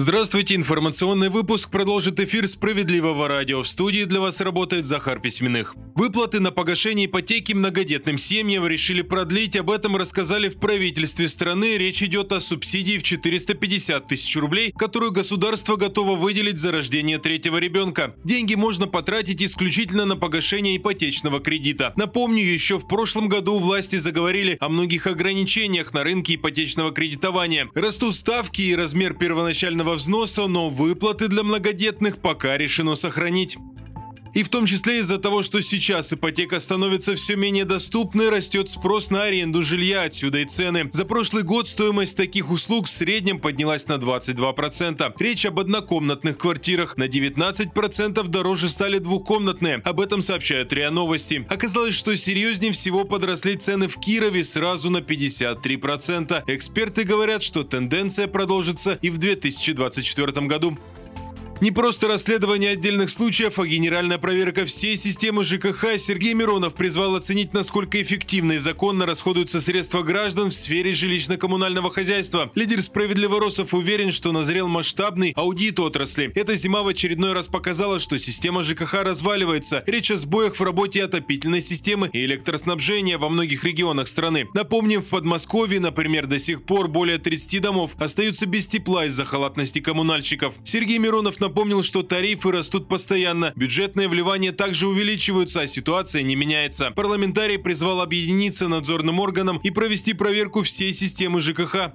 Здравствуйте, информационный выпуск продолжит эфир «Справедливого радио». В студии для вас работает Захар Письменных. Выплаты на погашение ипотеки многодетным семьям решили продлить. Об этом рассказали в правительстве страны. Речь идет о субсидии в 450 тысяч рублей, которую государство готово выделить за рождение третьего ребенка. Деньги можно потратить исключительно на погашение ипотечного кредита. Напомню, еще в прошлом году власти заговорили о многих ограничениях на рынке ипотечного кредитования. Растут ставки и размер первоначального взноса, но выплаты для многодетных пока решено сохранить. И в том числе из-за того, что сейчас ипотека становится все менее доступной, растет спрос на аренду жилья, отсюда и цены. За прошлый год стоимость таких услуг в среднем поднялась на 22%. Речь об однокомнатных квартирах. На 19% дороже стали двухкомнатные. Об этом сообщают РИА Новости. Оказалось, что серьезнее всего подросли цены в Кирове сразу на 53%. Эксперты говорят, что тенденция продолжится и в 2024 году. Не просто расследование отдельных случаев, а генеральная проверка всей системы ЖКХ Сергей Миронов призвал оценить, насколько эффективно и законно расходуются средства граждан в сфере жилищно-коммунального хозяйства. Лидер «Справедливо Росов» уверен, что назрел масштабный аудит отрасли. Эта зима в очередной раз показала, что система ЖКХ разваливается. Речь о сбоях в работе отопительной системы и электроснабжения во многих регионах страны. Напомним, в Подмосковье, например, до сих пор более 30 домов остаются без тепла из-за халатности коммунальщиков. Сергей Миронов на напомнил, что тарифы растут постоянно, бюджетные вливания также увеличиваются, а ситуация не меняется. Парламентарий призвал объединиться надзорным органам и провести проверку всей системы ЖКХ.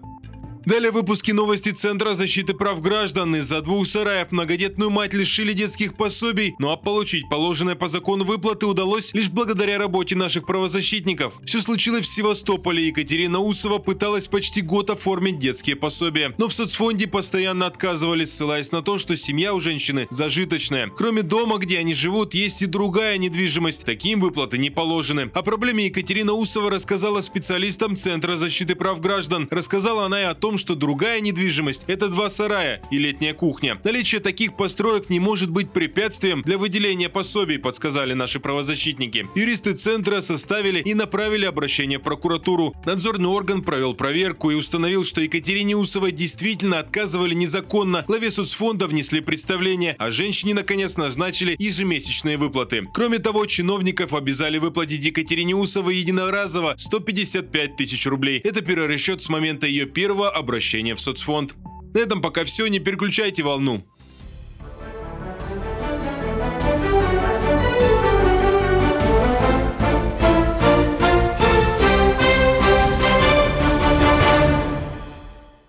Далее выпуски новости Центра защиты прав граждан. Из-за двух сараев многодетную мать лишили детских пособий, ну а получить положенное по закону выплаты удалось лишь благодаря работе наших правозащитников. Все случилось в Севастополе. Екатерина Усова пыталась почти год оформить детские пособия, но в соцфонде постоянно отказывались, ссылаясь на то, что семья у женщины зажиточная. Кроме дома, где они живут, есть и другая недвижимость. Таким выплаты не положены. О проблеме Екатерина Усова рассказала специалистам Центра защиты прав граждан. Рассказала она и о том, том, что другая недвижимость – это два сарая и летняя кухня. Наличие таких построек не может быть препятствием для выделения пособий, подсказали наши правозащитники. Юристы центра составили и направили обращение в прокуратуру. Надзорный орган провел проверку и установил, что Екатерине Усовой действительно отказывали незаконно. Главе соцфонда внесли представление, а женщине наконец назначили ежемесячные выплаты. Кроме того, чиновников обязали выплатить Екатерине Усовой единоразово 155 тысяч рублей. Это перерасчет с момента ее первого обращения в соцфонд. На этом пока все, не переключайте волну.